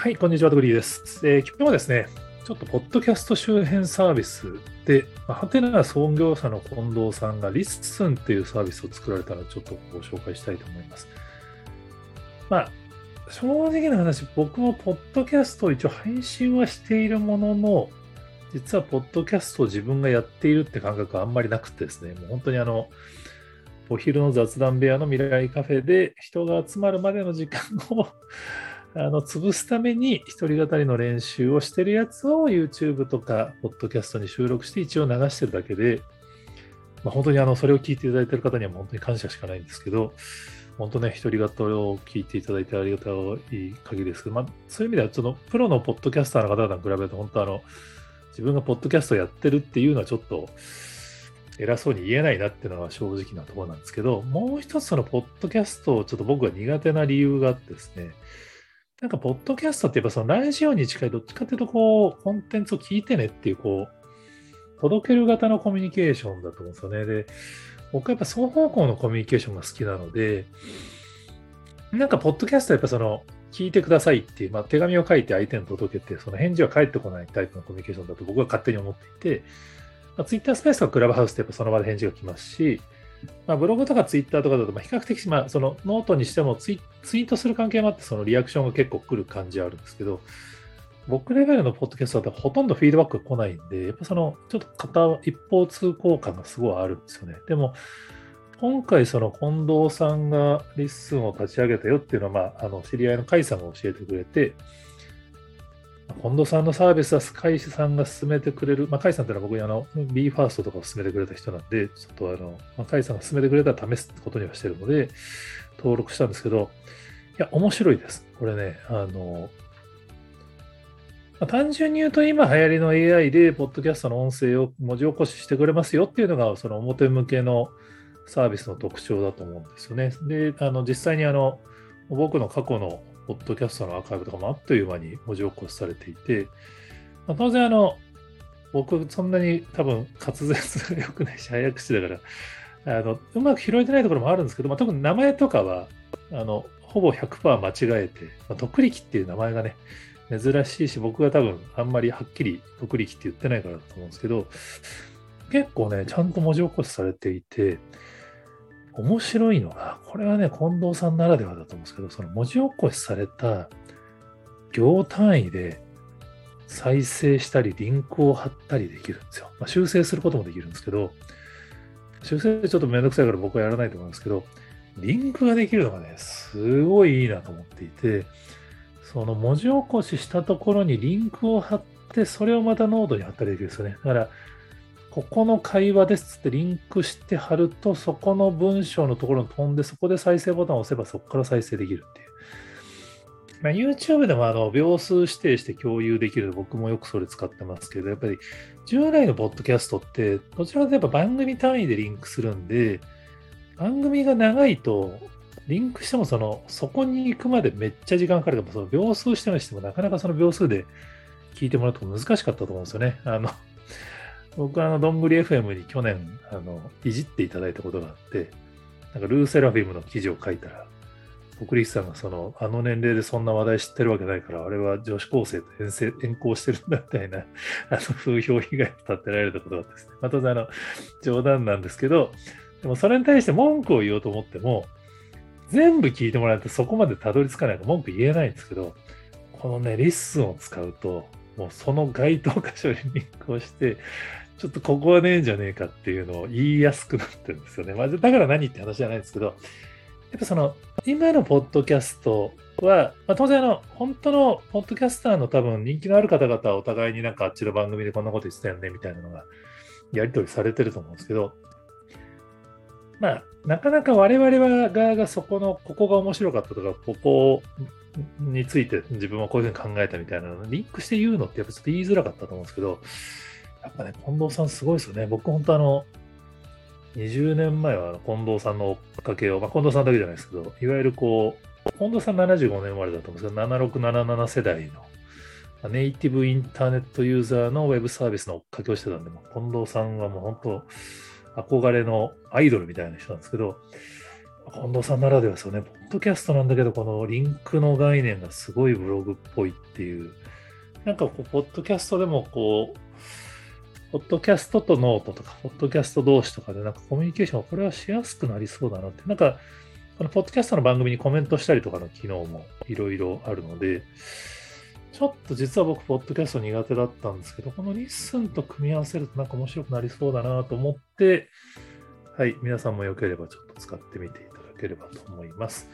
はい、こんにちは、トグリーです、えー、今日はですね、ちょっとポッドキャスト周辺サービスで、はてな創業者の近藤さんが LISTEN っていうサービスを作られたのをちょっとご紹介したいと思います。まあ、正直な話、僕もポッドキャストを一応配信はしているものの、実はポッドキャストを自分がやっているって感覚はあんまりなくてですね、もう本当にあの、お昼の雑談部屋の未来カフェで人が集まるまでの時間をあの潰すために一人語りの練習をしてるやつを YouTube とか Podcast に収録して一応流してるだけで、まあ、本当にあのそれを聞いていただいてる方には本当に感謝しかないんですけど、本当ね、一人語りを聞いていただいてありがたい限りですけど、まあ、そういう意味では、そのプロのポッドキャスターの方々に比べると、本当あの、自分がポッドキャストやってるっていうのはちょっと偉そうに言えないなっていうのが正直なところなんですけど、もう一つそのポッドキャストをちょっと僕が苦手な理由があってですね、なんか、ポッドキャストってやっぱそのラジオに近い、どっちかっていうと、こう、コンテンツを聞いてねっていう、こう、届ける型のコミュニケーションだと思うんですよね。で、僕はやっぱ双方向のコミュニケーションが好きなので、なんか、ポッドキャストはやっぱその、聞いてくださいっていう、まあ、手紙を書いて相手に届けて、その返事は返ってこないタイプのコミュニケーションだと僕は勝手に思っていて、まあ、Twitter スペースとかクラブハウスってやっぱその場で返事が来ますし、まあ、ブログとかツイッターとかだと、比較的、まあ、そのノートにしてもツイツイートする関係もあって、そのリアクションが結構来る感じはあるんですけど、僕レベルのポッドキャストだとほとんどフィードバックが来ないんで、やっぱそのちょっと片一方通行感がすごいあるんですよね。でも、今回その近藤さんが LISTEN を立ち上げたよっていうのは、まあ、あの知り合いの甲斐さんが教えてくれて、近藤さんのサービスは甲斐さんが勧めてくれる、まあ、甲斐さんってのは僕あの BE:FIRST とかを勧めてくれた人なんで、ちょっとあの、まあ、甲斐さんが勧めてくれたら試すことにはしてるので、登録したんですけど、いや、面白いです。これね、あの、まあ、単純に言うと今流行りの AI で、ポッドキャストの音声を文字起こししてくれますよっていうのが、その表向けのサービスの特徴だと思うんですよね。で、あの実際にあの僕の過去のポッドキャストのアーカイブとかもあっという間に文字起こしされていて、まあ、当然あの、僕そんなに多分滑舌が良くないし、早口だから、あのうまく拾えてないところもあるんですけど、まあ、特に名前とかは、あのほぼ100%間違えて、まあ、徳力っていう名前がね、珍しいし、僕が多分あんまりはっきり徳力って言ってないからだと思うんですけど、結構ね、ちゃんと文字起こしされていて、面白いのが、これはね、近藤さんならではだと思うんですけど、その文字起こしされた行単位で再生したり、リンクを貼ったりできるんですよ。まあ、修正することもできるんですけど、修正ちょっとめんどくさいから僕はやらないと思うんですけど、リンクができるのがね、すごいいいなと思っていて、その文字起こししたところにリンクを貼って、それをまたノートに貼ったりできるんですよね。だから、ここの会話ですってリンクして貼ると、そこの文章のところに飛んで、そこで再生ボタンを押せばそこから再生できるっていう。まあ、YouTube でもあの秒数指定して共有できる僕もよくそれ使ってますけど、やっぱり従来のポッドキャストって、どちらかというと番組単位でリンクするんで、番組が長いと、リンクしてもその、そこに行くまでめっちゃ時間かかるから、その秒数してもしてもなかなかその秒数で聞いてもらうと難しかったと思うんですよね。あの、僕はあの、どんぐり FM に去年、あの、いじっていただいたことがあって、なんかルーセラフィムの記事を書いたら、国立さんがその、あの年齢でそんな話題知ってるわけないから、あれは女子高生と遠征遠行してるんだみたいな、あの、風評被害を立てられたことがあってですね。まあ、当然あの、冗談なんですけど、でもそれに対して文句を言おうと思っても、全部聞いてもらうとそこまでたどり着かないから文句言えないんですけど、このね、 LISTEN を使うと、もうその該当箇所にリンクをして、ちょっとここはねえんじゃねえかっていうのを言いやすくなってるんですよね。まあ、だから何って話じゃないんですけど、やっぱその、今のポッドキャストは、まあ、当然あの、本当のポッドキャスターの多分人気のある方々はお互いになんかあっちの番組でこんなこと言ってたよねみたいなのがやり取りされてると思うんですけど、まあ、なかなか我々は側がそこの、ここが面白かったとか、ここについて自分はこういうふうに考えたみたいなのリンクして言うのってやっぱちょっと言いづらかったと思うんですけど、やっぱね、近藤さんすごいですよね。僕本当あの、20年前は近藤さんの追っかけを、まあ、近藤さんだけじゃないですけど、いわゆるこう、近藤さん75年生まれだと思うんですけど、7677世代のネイティブインターネットユーザーのウェブサービスの追っかけをしてたんで、近藤さんはもう本当、憧れのアイドルみたいな人なんですけど、近藤さんならではですよね。ポッドキャストなんだけど、このリンクの概念がすごいブログっぽいっていう。なんかこう、ポッドキャストでもこう、ポッドキャストとノートとか、ポッドキャスト同士とかで、なんかコミュニケーション、これはしやすくなりそうだなって。なんか、このポッドキャストの番組にコメントしたりとかの機能もいろいろあるので、ちょっと実は僕、ポッドキャスト苦手だったんですけど、この LISTEN と組み合わせるとなんか面白くなりそうだなと思って、はい、皆さんもよければちょっと使ってみていただければと思います。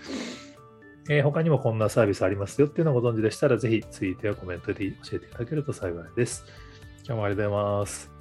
えー、他にもこんなサービスありますよっていうのをご存知でしたら、ぜひツイートやコメントで教えていただけると幸いです。今日もありがとうございます。